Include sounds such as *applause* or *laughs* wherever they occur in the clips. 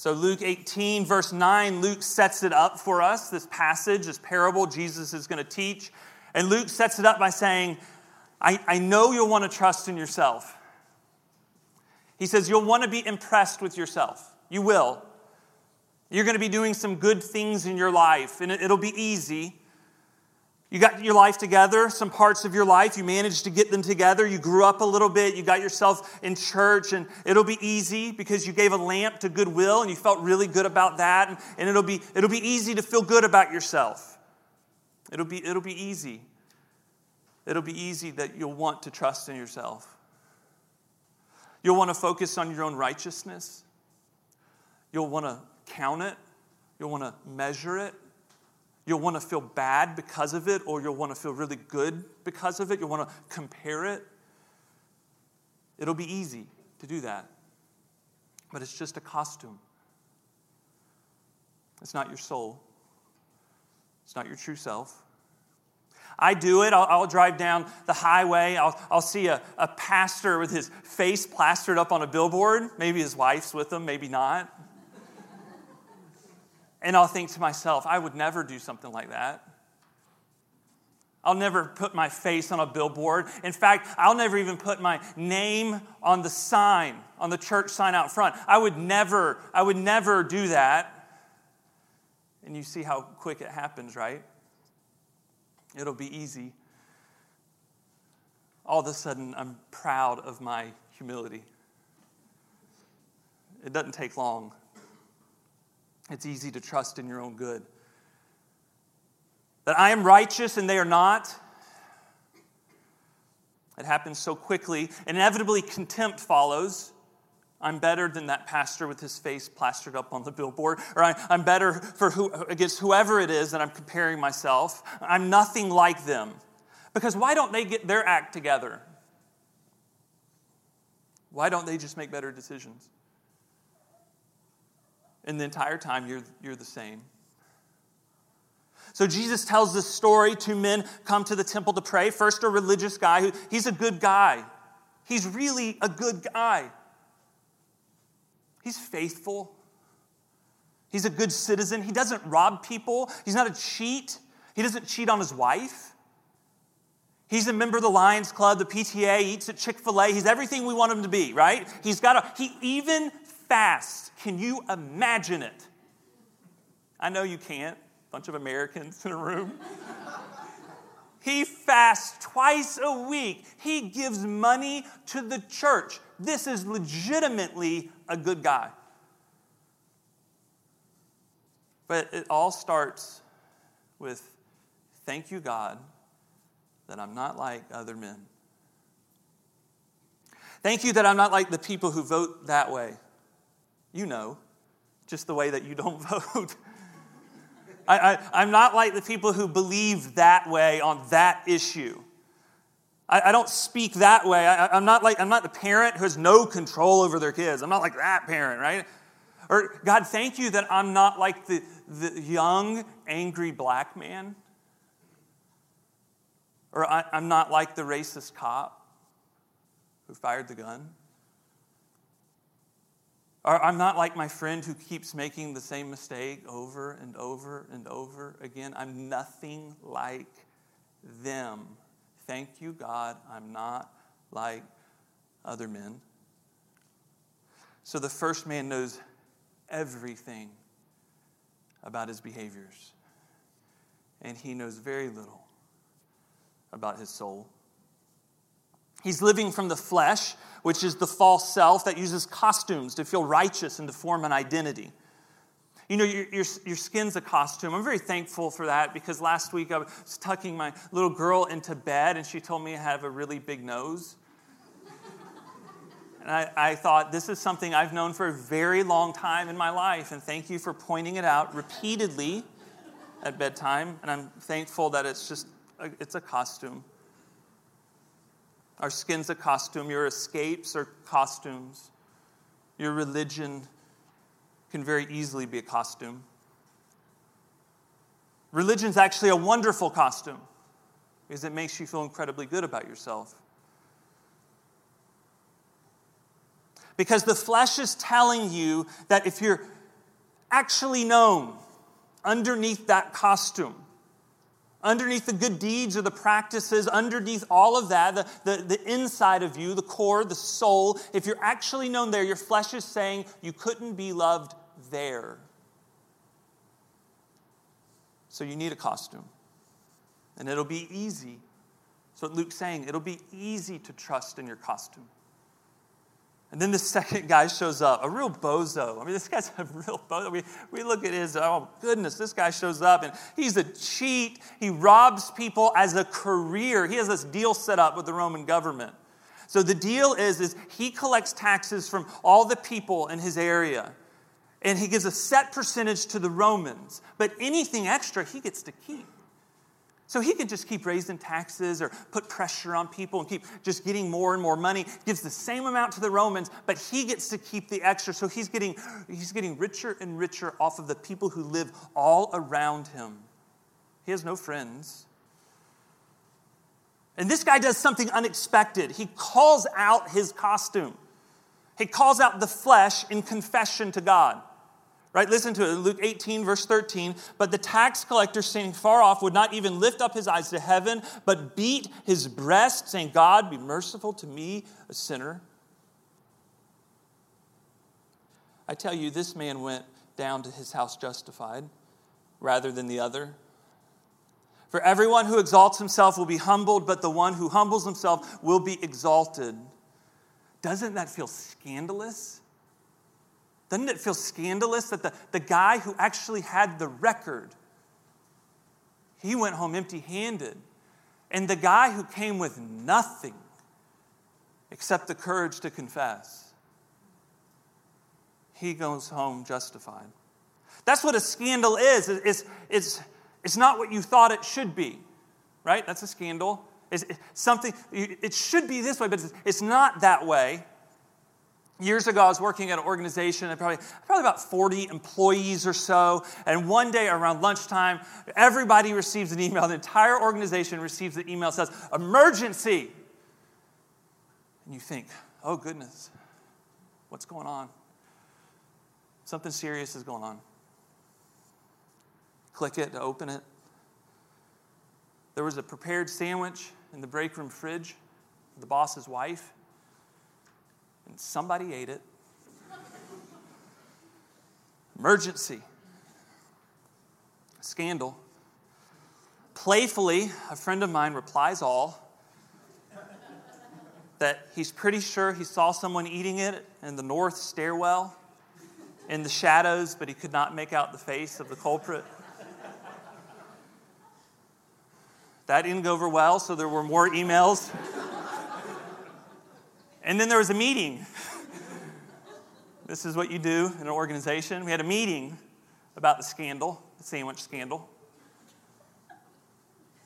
So, Luke 18, verse 9, Luke sets it up for us this passage, this parable Jesus is going to teach. And Luke sets it up by saying, I, I know you'll want to trust in yourself. He says, You'll want to be impressed with yourself. You will. You're going to be doing some good things in your life, and it'll be easy. You got your life together, some parts of your life, you managed to get them together. You grew up a little bit, you got yourself in church, and it'll be easy because you gave a lamp to goodwill and you felt really good about that. And, and it'll, be, it'll be easy to feel good about yourself. It'll be, it'll be easy. It'll be easy that you'll want to trust in yourself. You'll want to focus on your own righteousness. You'll want to count it. You'll want to measure it. You'll want to feel bad because of it, or you'll want to feel really good because of it. You'll want to compare it. It'll be easy to do that. But it's just a costume. It's not your soul, it's not your true self. I do it. I'll, I'll, drive down the highway. I'll, I'll see a, a pastor with his face plastered up on a billboard. Maybe his wife's with him, maybe not. And I'll think to myself, I would never do something like that. I'll never put my face on a billboard. In fact, I'll never even put my name on the sign, on the church sign out front. I would never, I would never do that. And you see how quick it happens, right? It'll be easy. All of a sudden, I'm proud of my humility. It doesn't take long. It's easy to trust in your own good. That I am righteous and they are not. It happens so quickly. Inevitably, contempt follows. I'm better than that pastor with his face plastered up on the billboard, or I, am better for who, against whoever it is that I'm comparing myself. I'm nothing like them. Because why don't they get their act together? Why don't they just make better decisions? And the entire time, you're, you're the same. So Jesus tells this story. Two men come to the temple to pray. First, a religious guy who he's a good guy. He's really a good guy. He's faithful. He's a good citizen. He doesn't rob people. He's not a cheat. He doesn't cheat on his wife. He's a member of the Lions Club, the PTA, eats at Chick fil A. He's everything we want him to be, right? He's got a, he even fasts. Can you imagine it? I know you can't. Bunch of Americans in a room. he fasts twice a week. He gives money to the church. This is legitimately a good guy. But it all starts with thank you, God, that I'm not like other men. Thank you that I'm not like the people who vote that way. You know, just the way that you don't *laughs* vote. I, am not like the people who believe that way on that issue. I, I don't speak that way. I, am not like I'm not the parent who has no control over their kids. I'm not like that parent, right? Or God, thank you that I'm not like the, the young, angry black man. Or I, I'm not like the racist cop who fired the gun. Or I'm not like my friend who keeps making the same mistake over and over and over again. I'm nothing like them. Thank you, God, I'm not like other men. So the first man knows everything about his behaviors, and he knows very little about his soul. He's living from the flesh, which is the false self that uses costumes to feel righteous and to form an identity. You know, your, your, your, skin's a costume. I'm very thankful for that because last week I was tucking my little girl into bed and she told me I have a really big nose. *laughs* and I, I thought, this is something I've known for a very long time in my life. And thank you for pointing it out repeatedly at bedtime. And I'm thankful that it's just, a, it's a costume. Our skin's a costume. Your escapes are costumes. Your religion can very easily be a costume. Religion's actually a wonderful costume because it makes you feel incredibly good about yourself. Because the flesh is telling you that if you're actually known underneath that costume underneath the good deeds or the practices, underneath all of that, the, the, the, inside of you, the core, the soul, if you're actually known there, your flesh is saying you couldn't be loved there. So you need a costume. And it'll be easy. So Luke's saying, it'll be easy to trust in your costume. And then the second guy shows up, a real bozo. I mean, this guy's a real bozo. We, we look at his, oh goodness, this guy shows up and he's a cheat. He robs people as a career. He has this deal set up with the Roman government. So the deal is, is he collects taxes from all the people in his area. And he gives a set percentage to the Romans. But anything extra, he gets to keep. So he can just keep raising taxes or put pressure on people and keep just getting more and more money. Gives the same amount to the Romans, but he gets to keep the extra. So he's getting, he's getting richer and richer off of the people who live all around him. He has no friends. And this guy does something unexpected. He calls out his costume, he calls out the flesh in confession to God. Right? Listen to it. Luke 18, verse 13. But the tax collector, standing far off, would not even lift up his eyes to heaven, but beat his breast, saying, God, be merciful to me, a sinner. I tell you, this man went down to his house justified rather than the other. For everyone who exalts himself will be humbled, but the one who humbles himself will be exalted. Doesn't that feel scandalous? Doesn't it feel scandalous that the, the guy who actually had the record, he went home empty handed. And the guy who came with nothing except the courage to confess, he goes home justified. That's what a scandal is. It's, it's, it's not what you thought it should be, right? That's a scandal. It's something, it should be this way, but it's not that way. Years ago, I was working at an organization, probably, probably about 40 employees or so. And one day around lunchtime, everybody receives an email. The entire organization receives an email that says, Emergency! And you think, oh goodness, what's going on? Something serious is going on. Click it to open it. There was a prepared sandwich in the break room fridge, for the boss's wife and somebody ate it. Emergency. Scandal. Playfully, a friend of mine replies all that he's pretty sure he saw someone eating it in the north stairwell in the shadows, but he could not make out the face of the culprit. That didn't go over well, so there were more emails. And then there was a meeting. *laughs* this is what you do in an organization. We had a meeting about the scandal, the sandwich scandal.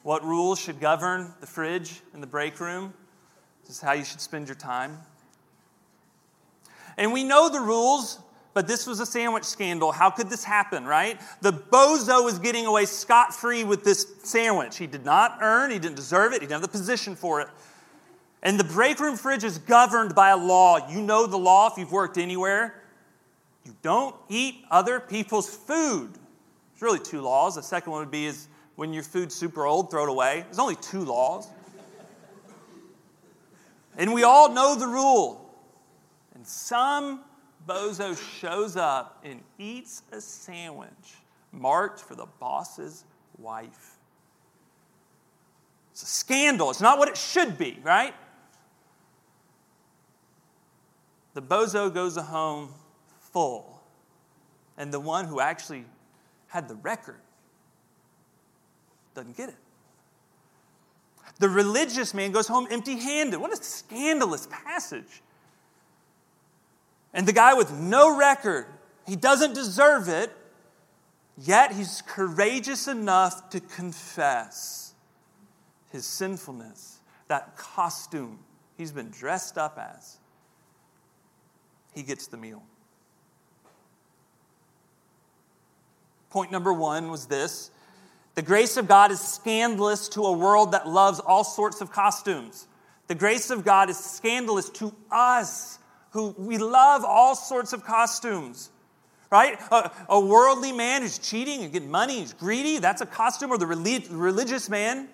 What rules should govern the fridge in the break room? This is how you should spend your time. And we know the rules, but this was a sandwich scandal. How could this happen, right? The bozo was getting away scot free with this sandwich. He did not earn, he didn't deserve it, he didn't have the position for it. And the break room fridge is governed by a law. You know the law if you've worked anywhere. You don't eat other people's food. There's really two laws. The second one would be is when your food's super old, throw it away. There's only two laws. and we all know the rule. And some bozo shows up and eats a sandwich marked for the boss's wife. It's a scandal. It's not what it should be, right? The bozo goes home full, and the one who actually had the record doesn't get it. The religious man goes home empty handed. What a scandalous passage. And the guy with no record, he doesn't deserve it, yet he's courageous enough to confess his sinfulness, that costume he's been dressed up as he gets the meal. Point number one was this the grace of God is scandalous to a world that loves all sorts of costumes. The grace of God is scandalous to us who we love all sorts of costumes. right? A, a worldly man who's cheating and getting money, he's greedy, that's a costume. Or the religious man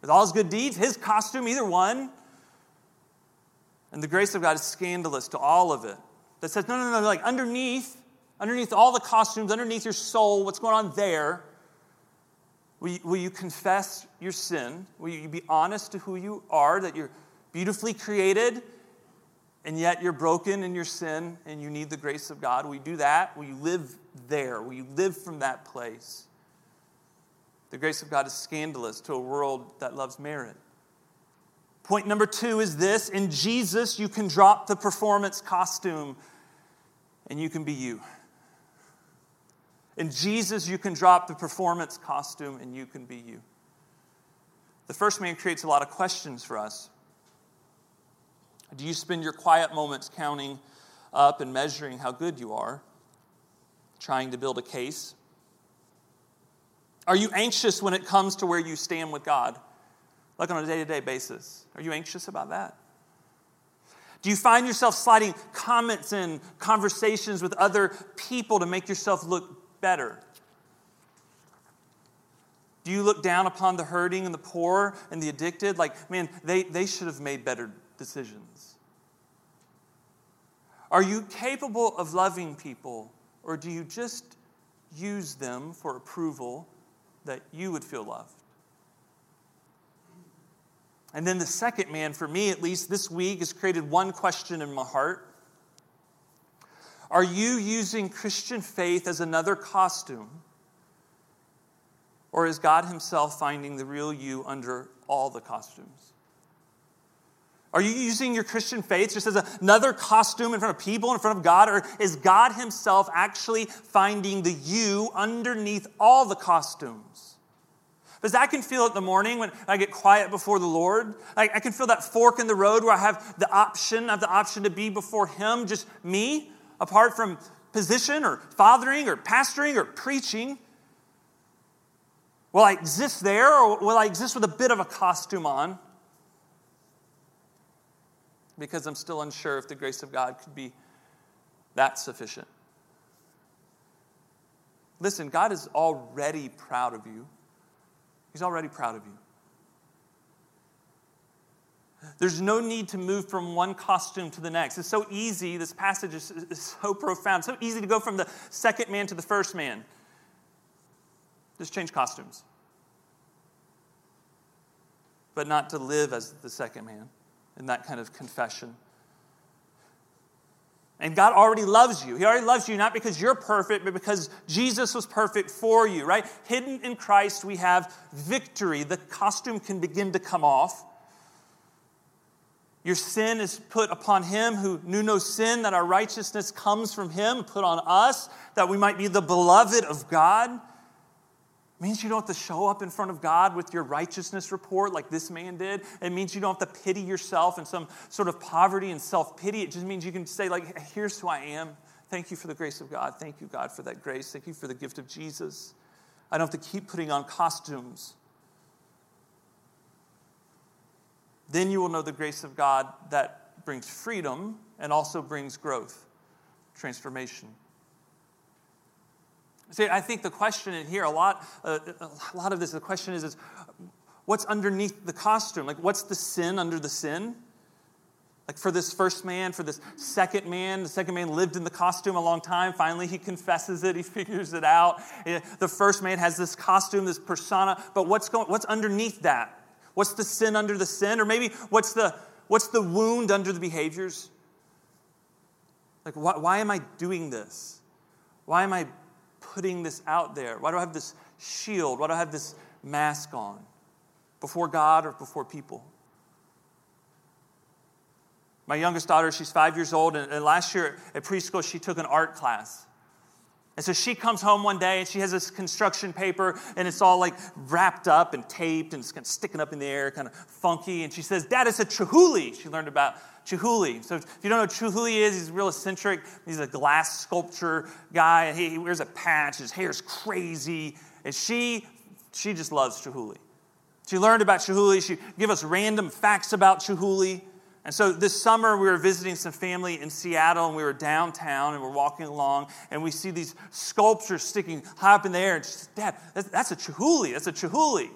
with all his good deeds, his costume, either one. And the grace of God is scandalous to all of it. That says, no, no, no, like underneath, underneath all the costumes, underneath your soul, what's going on there, will you, will you confess your sin? Will you be honest to who you are, that you're beautifully created, and yet you're broken in your sin and you need the grace of God? Will you do that? Will you live there? Will you live from that place? The grace of God is scandalous to a world that loves merit. Point number two is this in Jesus, you can drop the performance costume and you can be you. In Jesus, you can drop the performance costume and you can be you. The first man creates a lot of questions for us. Do you spend your quiet moments counting up and measuring how good you are, trying to build a case? Are you anxious when it comes to where you stand with God? Like on a day to day basis? Are you anxious about that? Do you find yourself sliding comments and conversations with other people to make yourself look better? Do you look down upon the hurting and the poor and the addicted? Like, man, they, they should have made better decisions. Are you capable of loving people, or do you just use them for approval that you would feel loved? And then the second man, for me at least this week, has created one question in my heart Are you using Christian faith as another costume? Or is God Himself finding the real you under all the costumes? Are you using your Christian faith just as another costume in front of people, in front of God? Or is God Himself actually finding the you underneath all the costumes? Because I can feel it in the morning when I get quiet before the Lord. I, I can feel that fork in the road where I have the option, I have the option to be before Him, just me, apart from position or fathering or pastoring or preaching. Will I exist there or will I exist with a bit of a costume on? Because I'm still unsure if the grace of God could be that sufficient. Listen, God is already proud of you. He's already proud of you. There's no need to move from one costume to the next. It's so easy. This passage is, is, so profound. So easy to go from the second man to the first man. Just change costumes. But not to live as the second man in that kind of confession. And God already loves you. He already loves you not because you're perfect, but because Jesus was perfect for you, right? Hidden in Christ, we have victory. The costume can begin to come off. Your sin is put upon him who knew no sin, that our righteousness comes from him, put on us, that we might be the beloved of God means you don't have to show up in front of God with your righteousness report like this man did. It means you don't have to pity yourself in some sort of poverty and self pity. It just means you can say, like, here's who I am. Thank you for the grace of God. Thank you, God, for that grace. Thank you for the gift of Jesus. I don't have to keep putting on costumes. Then you will know the grace of God that brings freedom and also brings growth, transformation. See, I think the question in here, a lot, uh, a lot of this, the question is, is what's underneath the costume? Like, what's the sin under the sin? Like for this first man, for this second man, the second man lived in the costume a long time. Finally, he confesses it, he *laughs* figures it out. The first man has this costume, this persona, but what's, going, what's underneath that? What's the sin under the sin? Or maybe what's the, what's the wound under the behaviors? Like, why, why am I doing this? Why am I putting this out there? Why do I have this shield? Why do I have this mask on? Before God or before people? My youngest daughter, she's five years old, and, last year at preschool, she took an art class. And so she comes home one day and she has this construction paper and it's all like wrapped up and taped and it's kind of sticking up in the air, kind of funky. And she says, Dad, it's a Chihuly. She learned about Chihuly. So if you don't know what Chihuly is, he's real eccentric. He's a glass sculpture guy. He, wears a patch. His hair's crazy. And she, she just loves Chihuly. She learned about Chihuly. She give us random facts about Chihuly. And so this summer, we were visiting some family in Seattle, and we were downtown, and we're walking along, and we see these sculptures sticking high up in the air. And she said, Dad, that's, a Chihuly. That's a Chihuly.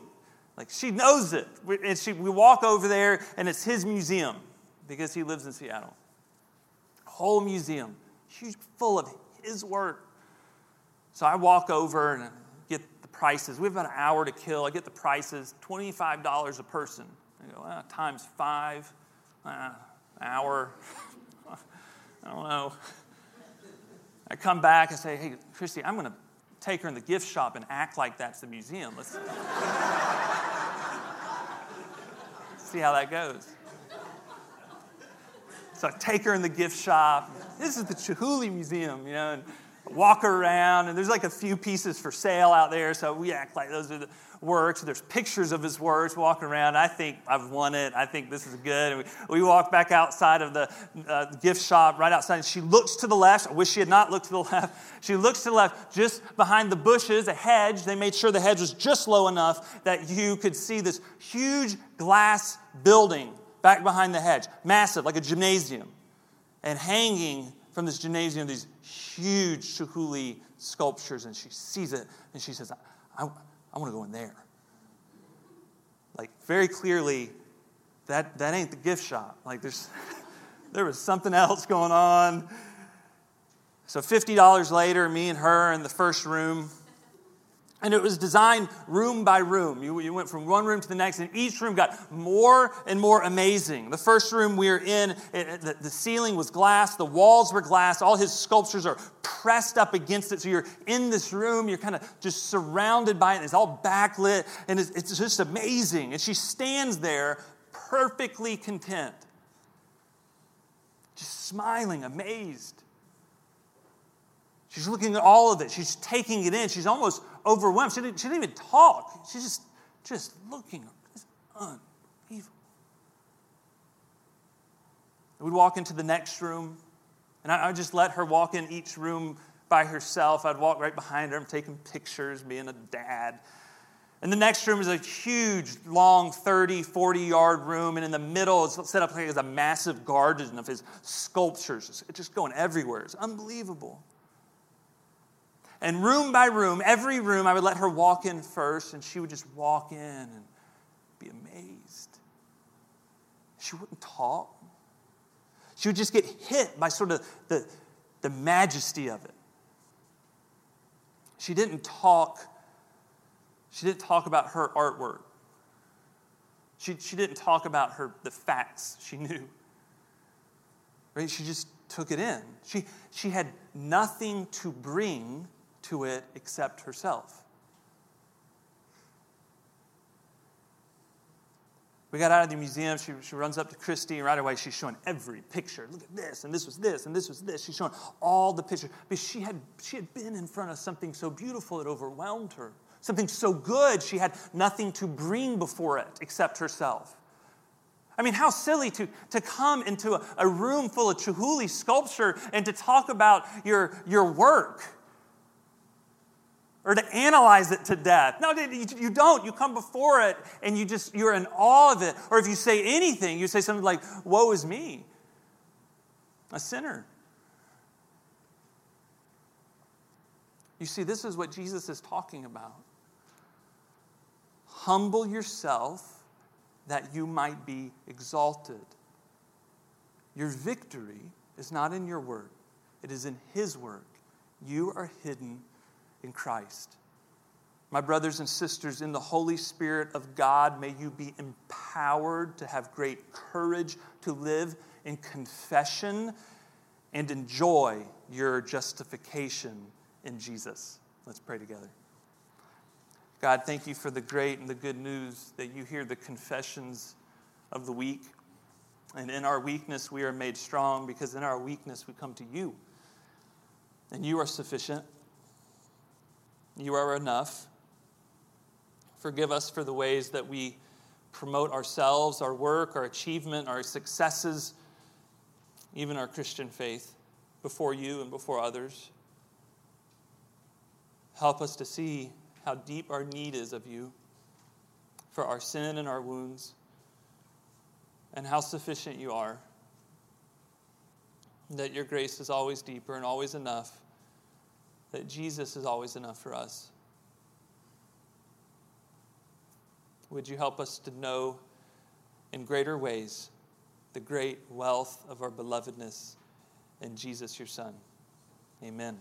Like, she knows it. And she, we walk over there, and it's his museum because he lives in Seattle. Whole museum, huge, full of his work. So I walk over and get the prices. We have about an hour to kill. I get the prices $25 a person. I go, times five uh, hour. *laughs* I don't know. I come back and say, hey, Christy, I'm going to take her in the gift shop and act like that's the museum. Let's *laughs* see how that goes. So I take her in the gift shop. This is the Chihuly Museum, you know, and walk around, and there's like a few pieces for sale out there, so we act like those are the works. There's pictures of his works walking around. I think I've won it. I think this is good. And we, we walk back outside of the uh, gift shop, right outside, and she looks to the left. I wish she had not looked to the *laughs* left. She looks to the left, just behind the bushes, a hedge. They made sure the hedge was just low enough that you could see this huge glass building back behind the hedge, massive, like a gymnasium. And hanging from this gymnasium, these huge Chihuly sculptures, and she sees it and she says, I, I want to go in there. Like, very clearly, that, that ain't the gift shop. Like, there's, *laughs* there was something else going on. So, $50 later, me and her in the first room, and it was designed room by room. You, you went from one room to the next, and each room got more and more amazing. The first room we were in, it, the, the ceiling was glass, the walls were glass, all his sculptures are pressed up against it. So you're in this room, you're kind of just surrounded by it, it's all backlit, and it's, it's just amazing. And she stands there perfectly content, just smiling, amazed. She's looking at all of it. She's taking it in. She's almost overwhelmed. She didn't, she didn't even talk. She's just, just looking. It's unbelievable. We'd walk into the next room, and I, would just let her walk in each room by herself. I'd walk right behind her. I'm taking pictures, being a dad. And the next room is a huge, long, 30, 40 yard room. And in the middle, it's set up like as a massive garden of his sculptures. It's just going everywhere. It's unbelievable. And room by room, every room, I would let her walk in first, and she would just walk in and be amazed. She wouldn't talk. She would just get hit by sort of the, the majesty of it. She didn't talk, she didn't talk about her artwork. She, she didn't talk about her the facts she knew. Right? She just took it in. She, she had nothing to bring to it except herself. We got out of the museum. She, she runs up to Christy, and right away she's showing every picture. Look at this, and this was this, and this was this. She's showing all the pictures. But she had, she had been in front of something so beautiful it overwhelmed her. Something so good, she had nothing to bring before it except herself. I mean, how silly to, to come into a, a room full of Chihuly sculpture and to talk about your, your work or to analyze it to death. No, you don't. You come before it and you just, you're in awe of it. Or if you say anything, you say something like, Woe is me, a sinner. You see, this is what Jesus is talking about. Humble yourself that you might be exalted. Your victory is not in your work, it is in His work. You are hidden in Christ. My brothers and sisters, in the Holy Spirit of God, may you be empowered to have great courage to live in confession and enjoy your justification in Jesus. Let's pray together. God, thank you for the great and the good news that you hear the confessions of the weak. And in our weakness, we are made strong because in our weakness, we come to you. And you are sufficient. You are enough. Forgive us for the ways that we promote ourselves, our work, our achievement, our successes, even our Christian faith before you and before others. Help us to see how deep our need is of you for our sin and our wounds, and how sufficient you are. that your grace is always deeper and always enough, that Jesus is always enough for us. Would you help us to know in greater ways the great wealth of our belovedness in Jesus, your Son? Amen.